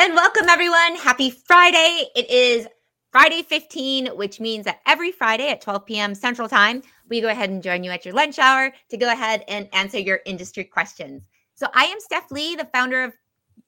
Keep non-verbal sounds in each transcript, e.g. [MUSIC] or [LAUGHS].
and welcome everyone. Happy Friday. It is Friday 15, which means that every Friday at 12 p.m. Central Time, we go ahead and join you at your lunch hour to go ahead and answer your industry questions. So I am Steph Lee, the founder of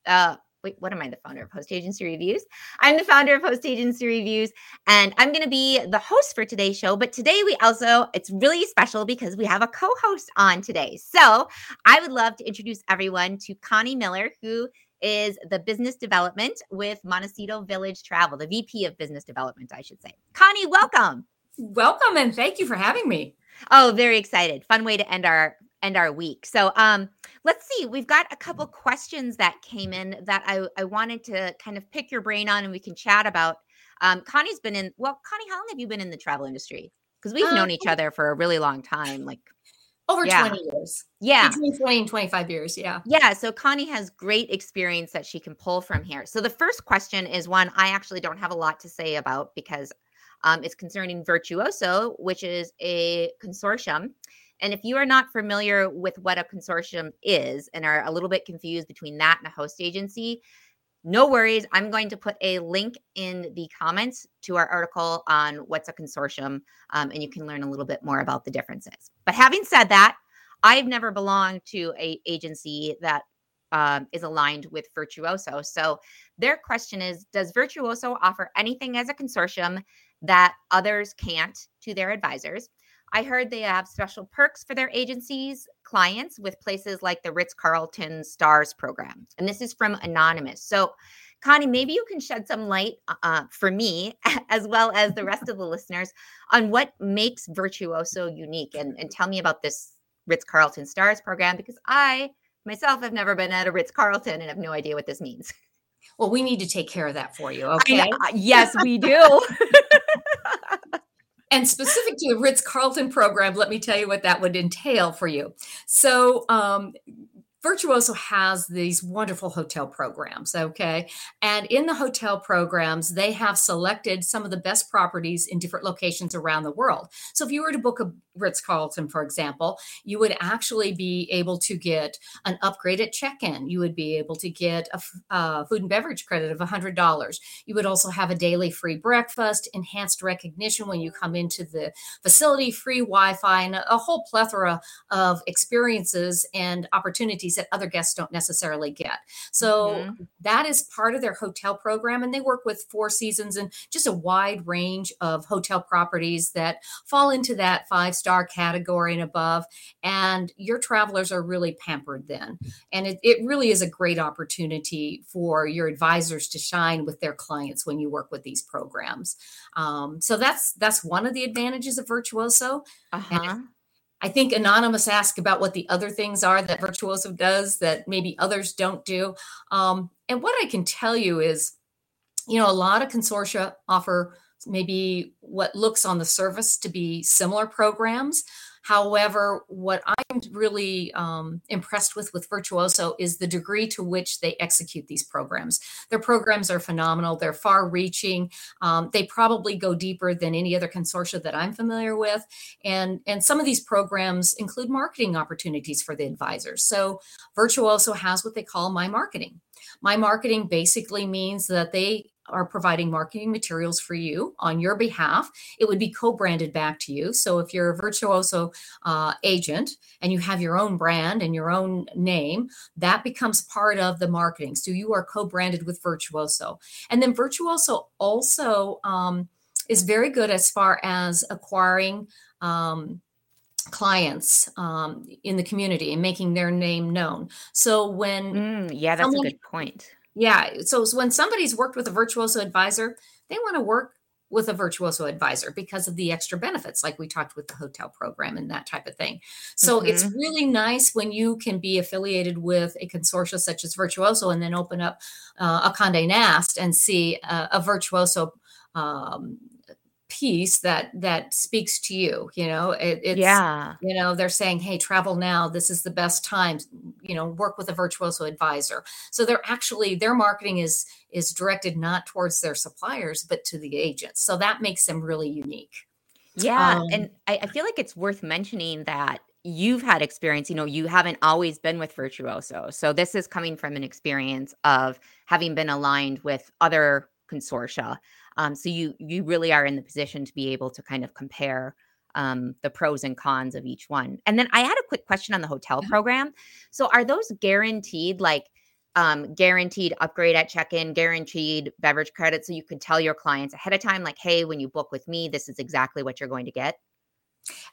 uh wait, what am I the founder of Host Agency Reviews? I'm the founder of Host Agency Reviews and I'm going to be the host for today's show, but today we also it's really special because we have a co-host on today. So, I would love to introduce everyone to Connie Miller who is the business development with Montecito Village Travel, the VP of business development, I should say. Connie, welcome. Welcome and thank you for having me. Oh, very excited. Fun way to end our end our week. So um let's see. We've got a couple questions that came in that I, I wanted to kind of pick your brain on and we can chat about. Um, Connie's been in well, Connie, how long have you been in the travel industry? Because we've um, known each other for a really long time. Like over yeah. 20 years. Yeah. Between 20 and 25 years. Yeah. Yeah. So Connie has great experience that she can pull from here. So the first question is one I actually don't have a lot to say about because um, it's concerning Virtuoso, which is a consortium. And if you are not familiar with what a consortium is and are a little bit confused between that and a host agency, no worries. I'm going to put a link in the comments to our article on what's a consortium, um, and you can learn a little bit more about the differences. But having said that, I've never belonged to a agency that um, is aligned with Virtuoso. So their question is: Does Virtuoso offer anything as a consortium that others can't to their advisors? I heard they have special perks for their agencies clients with places like the Ritz Carlton Stars program. And this is from Anonymous. So, Connie, maybe you can shed some light uh, uh for me, [LAUGHS] as well as the rest of the listeners, on what makes Virtuoso unique and, and tell me about this Ritz Carlton Stars program because I myself have never been at a Ritz Carlton and have no idea what this means. Well, we need to take care of that for you. Okay. yes, we do. [LAUGHS] And specific to the Ritz Carlton program, let me tell you what that would entail for you. So, um, Virtuoso has these wonderful hotel programs, okay? And in the hotel programs, they have selected some of the best properties in different locations around the world. So if you were to book a Ritz Carlton, for example, you would actually be able to get an upgrade at check in. You would be able to get a, food and beverage credit of $100. You would also have a daily free breakfast, enhanced recognition when you come into the facility, free Wi Fi, and a whole plethora of experiences and opportunities that other guests don't necessarily get. So mm-hmm. that is part of their hotel program. And they work with Four Seasons and just a wide range of hotel properties that fall into that five star category and above. And your travelers are really pampered then. And it, it really is a great opportunity for your advisors to shine with their clients when you work with these programs. Um, so that's that's one of the advantages of Virtuoso. Uh-huh. I think Anonymous asked about what the other things are that Virtuoso does that maybe others don't do. Um, and what I can tell you is, you know, a lot of consortia offer maybe what looks on the surface to be similar programs. However, what I'm really um, impressed with with Virtuoso is the degree to which they execute these programs. Their programs are phenomenal. They're far reaching. Um, they probably go deeper than any other consortia that I'm familiar with. And, and some of these programs include marketing opportunities for the advisors. So Virtuoso has what they call My Marketing. My Marketing basically means that they are providing marketing materials for you on your behalf. It would be co branded back to you. So if you're a Virtuoso uh, agent and you have your own brand and your own name, that becomes part of the marketing. So you are co branded with Virtuoso. And then Virtuoso also um, is very good as far as acquiring. Um, clients um, in the community and making their name known. So when mm, yeah, that's someone, a good point yeah. So when somebody's worked with a virtuoso advisor, they want to work with a virtuoso advisor because of the extra benefits, like we talked with the hotel program and that type of thing. So mm-hmm. it's really nice when you can be affiliated with a consortia such as Virtuoso and then open up uh, a Conde Nast and see a, a virtuoso um, piece that that speaks to you you know? It, it's yeah. you know they're saying hey travel now. This is the best time you know work with a virtuoso advisor. So they're actually their marketing is is directed not towards their suppliers but to the agents. So that makes them really unique. Yeah um, and I, I feel like it's worth mentioning that you've had experience, you know, you haven't always been with Virtuoso. So this is coming from an experience of having been aligned with other consortia. Um, so you you really are in the position to be able to kind of compare um, the pros and cons of each one. And then I had a quick question on the hotel program. So are those guaranteed like um, guaranteed upgrade at check-in, guaranteed beverage credit so you could tell your clients ahead of time like hey, when you book with me, this is exactly what you're going to get?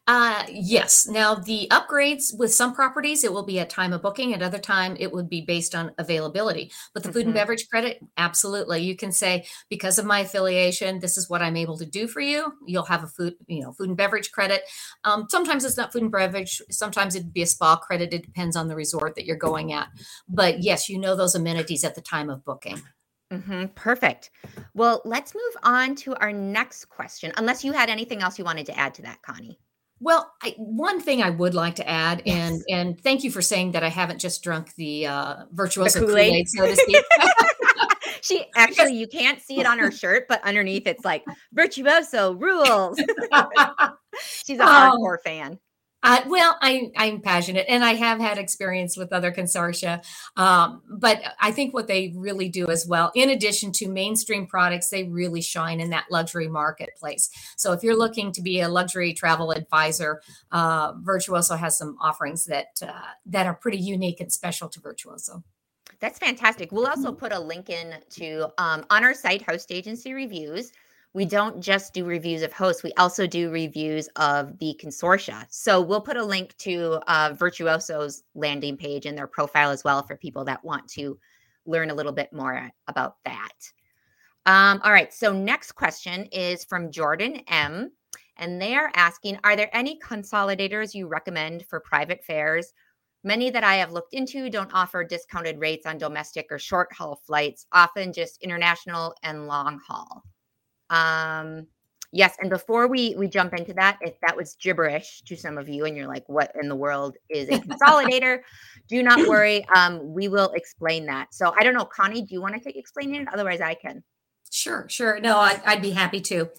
Uh, yes. Now, the upgrades with some properties, it will be at time of booking. At other time, it would be based on availability. But the food and Mhm. beverage credit, absolutely. You can say, because of my affiliation, this is what I'm able to do for you. You'll have a food, you know, food and beverage credit. Um, sometimes it's not food and beverage. Sometimes it'd be a spa credit. It depends on the resort that you're going at. But yes, you know those amenities at the time of booking. Mhm, perfect. Well, let's move on to our next question, unless you had anything else you wanted to add to that, Connie. Well, I, one thing I would like to add, and Yes. and thank you for saying that I haven't just drunk the uh, virtuoso Kool-Aid? Kool-Aid, so to speak. [LAUGHS] [LAUGHS] She actually, you can't see it on her shirt, but underneath it's like virtuoso rules. [LAUGHS] She's a Oh. hardcore fan. Uh, well, I, I'm passionate and I have had experience with other consortia. Um, but I think what they really do as well, in addition to mainstream products, they really shine in that luxury marketplace. So if you're looking to be a luxury travel advisor, uh, Virtuoso has some offerings that uh, that are pretty unique and special to Virtuoso. That's fantastic. We'll also Mm-hmm. put a link in to um, on our site, Host Agency Reviews. We don't just do reviews of hosts, we also do reviews of the consortia. So we'll put a link to uh, Virtuoso's landing page and their profile as well for people that want to learn a little bit more about that. Um, all right. So next question is from Jordan M. And they are asking Are there any consolidators you recommend for private fares? Many that I have looked into don't offer discounted rates on domestic or short haul flights, often just international and long haul. Um, yes, and before we we jump into that, if that was gibberish to some of you and you're like, what in the world is a [LAUGHS] consolidator? do not worry. Um, we will explain that. So I don't know, Connie, do you want to take explaining it? Otherwise, I can. Sure, sure. No, I, I'd be happy to.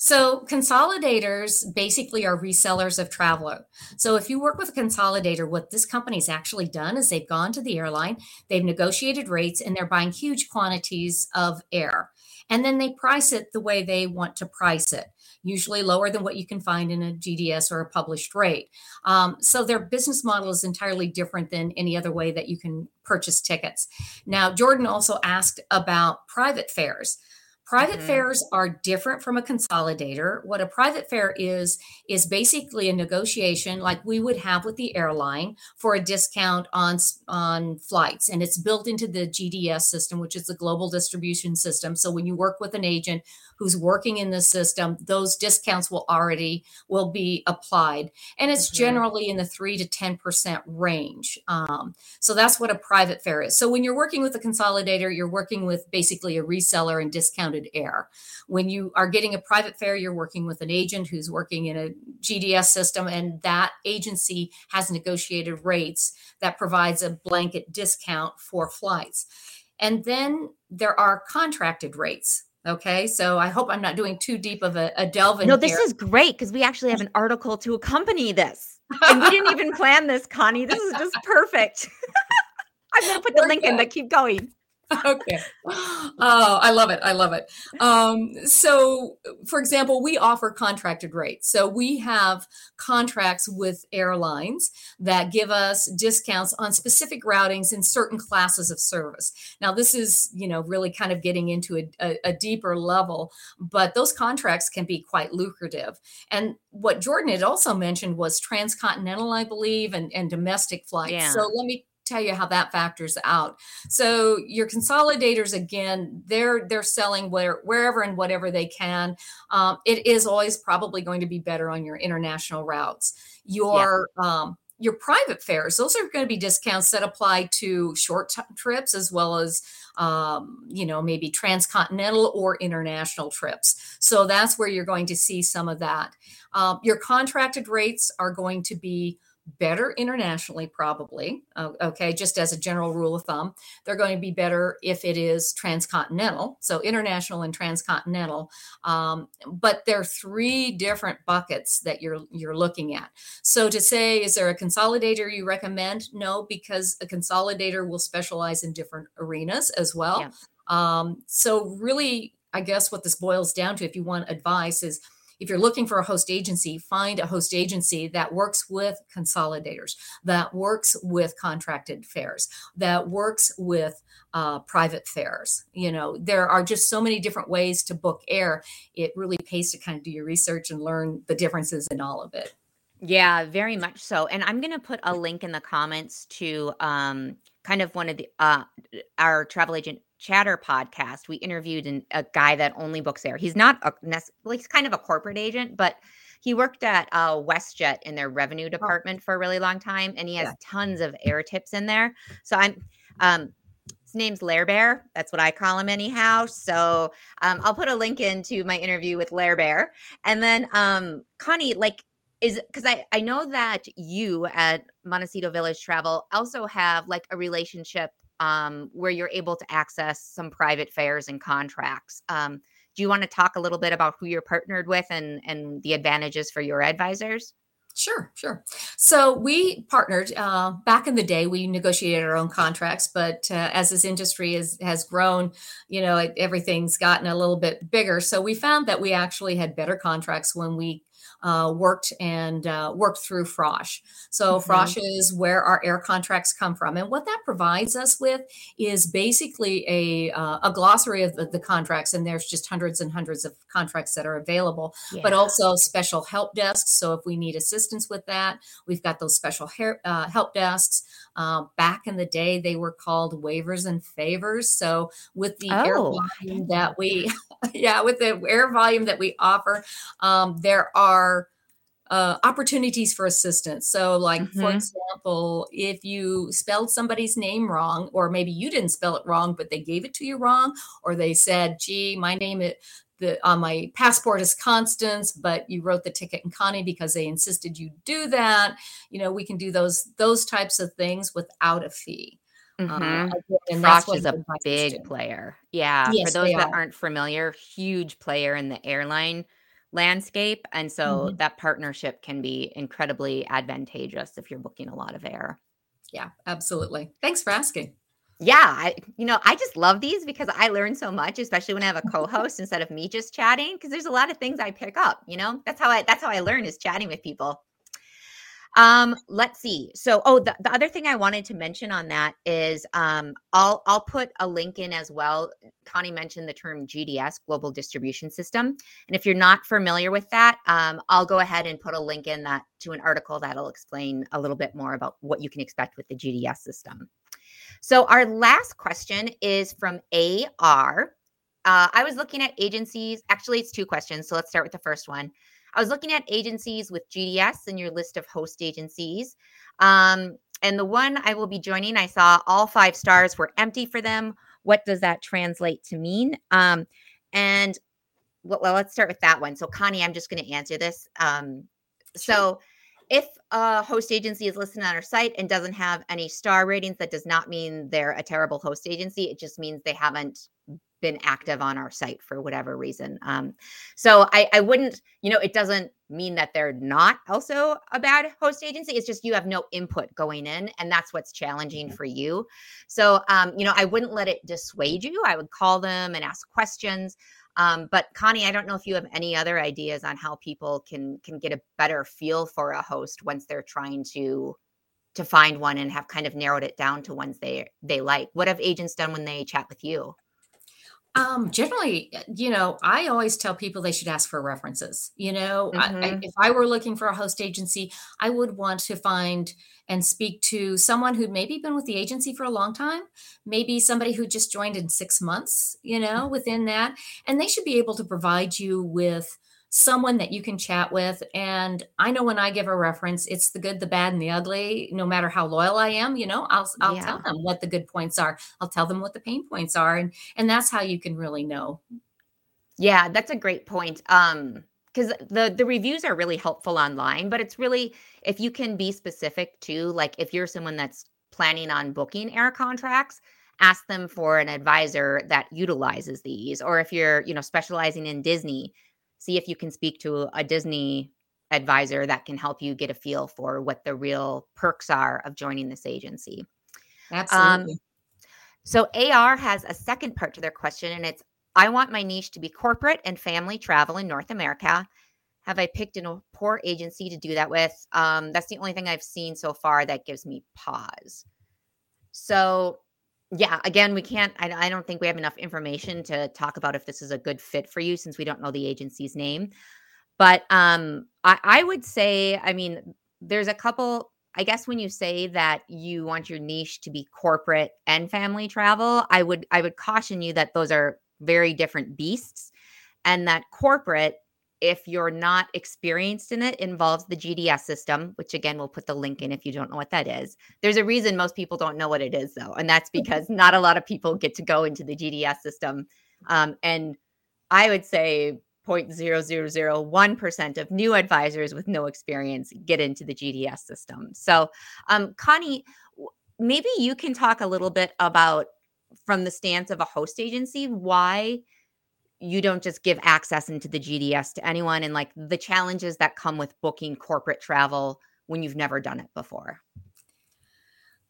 So, consolidators basically are resellers of traveler. So, if you work with a consolidator, what this company's actually done is they've gone to the airline, they've negotiated rates, and they're buying huge quantities of air. And then they price it the way they want to price it, usually lower than what you can find in a GDS or a published rate. Um, so, their business model is entirely different than any other way that you can purchase tickets. Now, Jordan also asked about private fares. Private Mhm. fares are different from a consolidator. What a private fare is, is basically a negotiation like we would have with the airline for a discount on, on flights. And it's built into the GDS system, which is the global distribution system. So when you work with an agent who's working in the system, those discounts will already will be applied. And it's Mhm. generally in the three to 10% range. Um, so that's what a private fare is. So when you're working with a consolidator, you're working with basically a reseller and discounted air. When you are getting a private fare, you're working with an agent who's working in a GDS system, and that agency has negotiated rates that provides a blanket discount for flights. And then there are contracted rates. Okay, so I hope I'm not doing too deep of a, a delve in No, this here. is great because we actually have an article to accompany this. [LAUGHS] And we didn't even plan this, Connie. This is just perfect. [LAUGHS] I'm going to put the Very link in, but keep going. [LAUGHS] okay. Oh, I love it. I love it. Um, so, for example, we offer contracted rates. So we have contracts with airlines that give us discounts on specific routings in certain classes of service. Now, this is, you know, really kind of getting into a, a, a deeper level, but those contracts can be quite lucrative. And what Jordan had also mentioned was transcontinental, I believe, and, and domestic flights. Yeah. So let me tell you how that factors out. So your consolidators again, they're they're selling where wherever and whatever they can. Um, it is always probably going to be better on your international routes. Your um, your private fares, those are going to be discounts that apply to short t- trips as well as um, you know maybe transcontinental or international trips. So that's where you're going to see some of that. Um, your contracted rates are going to be better internationally, probably. Okay, just as a general rule of thumb, they're going to be better if it is transcontinental. So international and transcontinental. Um, but there are three different buckets that you're you're looking at. So to say, is there a consolidator you recommend? No, because a consolidator will specialize in different arenas as well. Yeah. Um, so really, I guess what this boils down to, if you want advice, is if you're looking for a host agency, find a host agency that works with consolidators, that works with contracted fares, that works with uh, private fares. You know, there are just so many different ways to book air. It really pays to kind of do your research and learn the differences in all of it. Yeah, very much so. And I'm going to put a link in the comments to um, kind of one of the uh, our travel agent chatter podcast we interviewed an, a guy that only books there he's not a well, he's kind of a corporate agent but he worked at uh, westjet in their revenue oh. department for a really long time and he has yeah. tons of air tips in there so i'm um, his name's Lair Bear. That's what I call him anyhow. So um, I'll put a link into my interview with Lair Bear. And then um, Connie, like is because I, I know that you at Montecito Village Travel also have like a relationship um, where you're able to access some private fares and contracts. Um, do you want to talk a little bit about who you're partnered with and and the advantages for your advisors? Sure, sure. So we partnered uh, back in the day. We negotiated our own contracts, but uh, as this industry is, has grown, you know, it, everything's gotten a little bit bigger. So we found that we actually had better contracts when we uh, worked and uh, worked through Frosch. So mm-hmm. Frosch is where our air contracts come from, and what that provides us with is basically a uh, a glossary of the, the, contracts, and there's just hundreds and hundreds of contracts that are available, yeah. but also special help desks. So if we need assistance with that, we've got those special hair, uh, help desks. Uh, back in the day, they were called waivers and favors. So with the oh. air volume that we, [LAUGHS] yeah, with the air volume that we offer, um, there are uh, opportunities for assistance. So, like mm-hmm. for example, if you spelled somebody's name wrong, or maybe you didn't spell it wrong, but they gave it to you wrong, or they said, "Gee, my name is." The, on my passport is Constance, but you wrote the ticket in Connie because they insisted you do that. You know, we can do those those types of things without a fee. Mm-hmm. Uh, and Frosch is a big player. Yeah. Yes, For those that are. aren't familiar, huge player in the airline landscape. And so mm-hmm. that partnership can be incredibly advantageous if you're booking a lot of air. Yeah, absolutely. Thanks for asking. Yeah, I you know, I just love these because I learn so much, especially when I have a [LAUGHS] co-host instead of me just chatting because there's a lot of things I pick up, you know? That's how I that's how I learn is chatting with people. Um, let's see. So, oh, the, the other thing I wanted to mention on that is um, I'll I'll put a link in as well. Connie mentioned the term GDS, Global Distribution System, and if you're not familiar with that, um, I'll go ahead and put a link in that to an article that'll explain a little bit more about what you can expect with the GDS system. So, our last question is from AR. Uh, I was looking at agencies. Actually, it's two questions. So let's start with the first one. I was looking at agencies with GDS in your list of host agencies. Um, and the one I will be joining, I saw all five stars were empty for them. What does that translate to mean? Um, and well, well, let's start with that one. So, Connie, I'm just going to answer this. Um, so, if a host agency is listed on our site and doesn't have any star ratings, that does not mean they're a terrible host agency. It just means they haven't been active on our site for whatever reason. Um, so I, I wouldn't, you know, it doesn't mean that they're not also a bad host agency. It's just you have no input going in, and that's what's challenging for you. So, um, you know, I wouldn't let it dissuade you. I would call them and ask questions. Um, but Connie, I don't know if you have any other ideas on how people can can get a better feel for a host once they're trying to to find one and have kind of narrowed it down to ones they they like. What have agents done when they chat with you? Um, generally, uh, you know, I always tell people they should ask for references. You know, mm-hmm. I, I, mm-hmm. if I were looking for a host agency, I would want to find and speak to someone who'd maybe been with the agency for a long time, maybe somebody who just joined in six months, you know, within that. And they should be able to provide you with someone that you can chat with. And I know when I give a reference, it's the good, the bad, and the ugly. No matter how loyal I am, you know, I'll I'll yeah. tell them what the good points are. I'll tell them what the pain points are, and and that's how you can really know. Yeah, that's a great point. Um, because the the reviews are really helpful online but it's really if you can be specific to like if you're someone that's planning on booking air contracts ask them for an advisor that utilizes these or if you're you know specializing in disney see if you can speak to a disney advisor that can help you get a feel for what the real perks are of joining this agency absolutely um, so ar has a second part to their question and it's I want my niche to be corporate and family travel in North America. Have I picked a poor agency to do that with? Um, that's the only thing I've seen so far that gives me pause. So, yeah, again, we can't, I, I don't think we have enough information to talk about if this is a good fit for you since we don't know the agency's name. But um, I, I would say, I mean, there's a couple I guess when you say that you want your niche to be corporate and family travel, I would I would caution you that those are very different beasts. And that corporate, if you're not experienced in it, involves the GDS system, which again, we'll put the link in if you don't know what that is. There's a reason most people don't know what it is, though. And that's mm-hmm. because not a lot of people get to go into the GDS system. Um, and I would say 0.0001% of new advisors with no experience get into the GDS system. So, um, Connie, maybe you can talk a little bit about from the stance of a host agency why you don't just give access into the GDS to anyone and like the challenges that come with booking corporate travel when you've never done it before.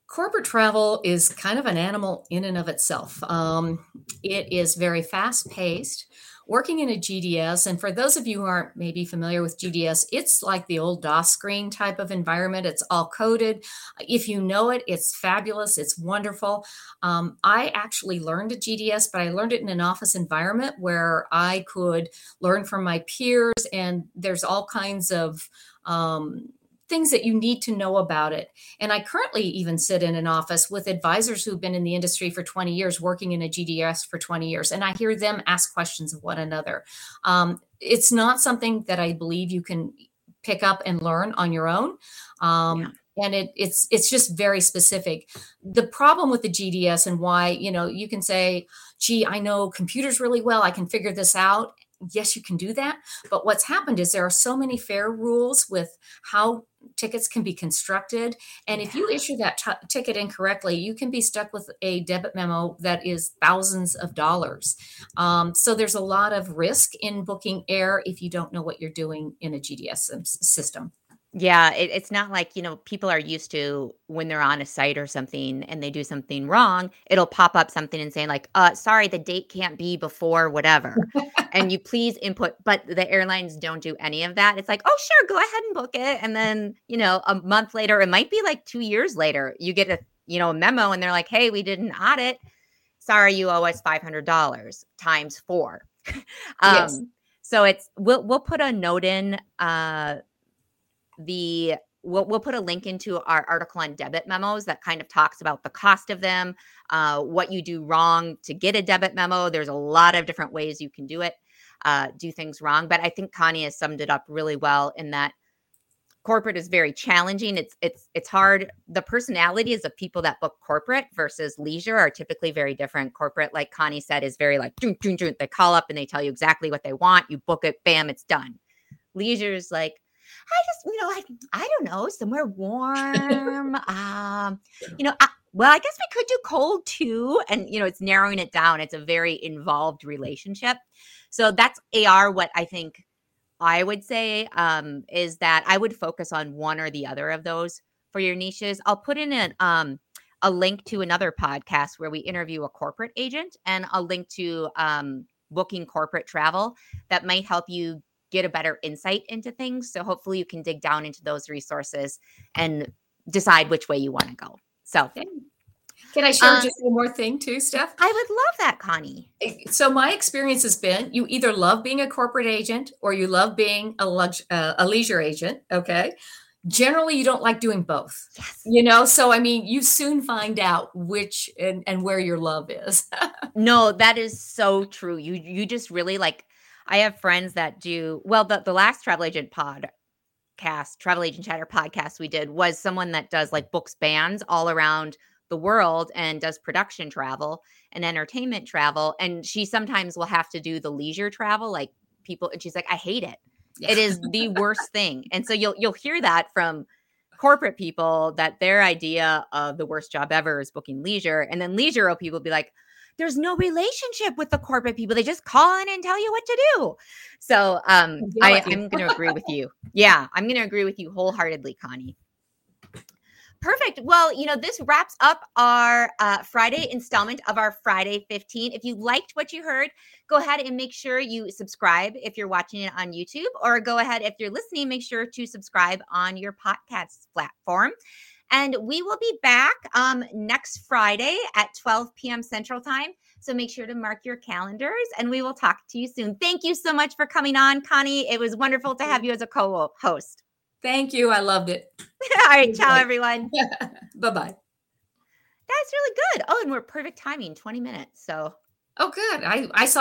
Corporate travel is kind of an animal in and of itself. Um, it is very fast paced working in a GDS, and for those of you who aren't maybe familiar with GDS, it's like the old DOS screen type of environment. It's all coded. If you know it, it's fabulous. It's wonderful. Um, I actually learned at GDS, but I learned it in an office environment where I could learn from my peers, and there's all kinds of um, things that you need to know about it. And I currently even sit in an office with advisors who've been in the industry for 20 years, working in a GDS for 20 years, and I hear them ask questions of one another. Um, it's not something that I believe you can pick up and learn on your own. Um, yeah and it, it's it's just very specific the problem with the gds and why you know you can say gee i know computers really well i can figure this out yes you can do that but what's happened is there are so many fare rules with how tickets can be constructed. And if you issue that t- ticket incorrectly, you can be stuck with a debit memo that is thousands of dollars. Um, so there's a lot of risk in booking air if you don't know what you're doing in a GDS system. Yeah, it, it's not like, you know, people are used to when they're on a site or something and they do something wrong, it'll pop up something and say, like, uh, sorry, the date can't be before whatever. [LAUGHS] and you please input, but the airlines don't do any of that. It's like, oh, sure, go ahead and book it. And then, you know, a month later, it might be like two years later, you get a, you know, a memo and they're like, hey, we did an audit. Sorry, you owe us $500 times four. [LAUGHS] um, yes. So it's, we'll, we'll put a note in, uh, the we'll, we'll put a link into our article on debit memos that kind of talks about the cost of them uh, what you do wrong to get a debit memo. There's a lot of different ways you can do it uh, do things wrong but i think connie has summed it up really well in that corporate is very challenging. It's it's it's hard. The personalities of people that book corporate versus leisure are typically very different. Corporate like connie said is very like they call up and they tell you exactly what they want. You book it bam it's done. Leisure is like I just, you know, like I don't know, somewhere warm. [LAUGHS] um, you know, I, well, I guess we could do cold too. And you know, it's narrowing it down. It's a very involved relationship. So that's AR. What I think I would say um, is that I would focus on one or the other of those for your niches. I'll put in an um, a link to another podcast where we interview a corporate agent and a link to um, booking corporate travel that might help you get a better insight into things. So hopefully you can dig down into those resources and decide which way you want to go. So can I share um, just one more thing too, Steph? I would love that, Connie. So my experience has been you either love being a corporate agent or you love being a, lux- uh, a leisure agent. Okay. Generally, you don't like doing both. Yes. You know, so I mean, you soon find out which and, and where your love is. [LAUGHS] no, that is so true. You you just really like I have friends that do well. The the last travel agent podcast, travel agent chatter podcast we did was someone that does like books bands all around the world and does production travel and entertainment travel. And she sometimes will have to do the leisure travel, like people. And she's like, I hate it. Yeah. It is the worst thing. And so you'll you'll hear that from corporate people that their idea of the worst job ever is booking leisure. And then leisure people be like, there's no relationship with the corporate people. They just call in and tell you what to do. So um, I, I'm going [LAUGHS] to agree with you. Yeah, I'm going to agree with you wholeheartedly, Connie. Perfect. Well, you know, this wraps up our uh, Friday installment of our Friday 15. If you liked what you heard, go ahead and make sure you subscribe if you're watching it on YouTube, or go ahead if you're listening, make sure to subscribe on your podcast platform. And we will be back um, next Friday at 12 p.m. Central Time. So make sure to mark your calendars and we will talk to you soon. Thank you so much for coming on, Connie. It was wonderful to have you as a co host. Thank you. I loved it. [LAUGHS] All right. Ciao, everyone. [LAUGHS] bye bye. That's really good. Oh, and we're perfect timing 20 minutes. So, oh, good. I, I saw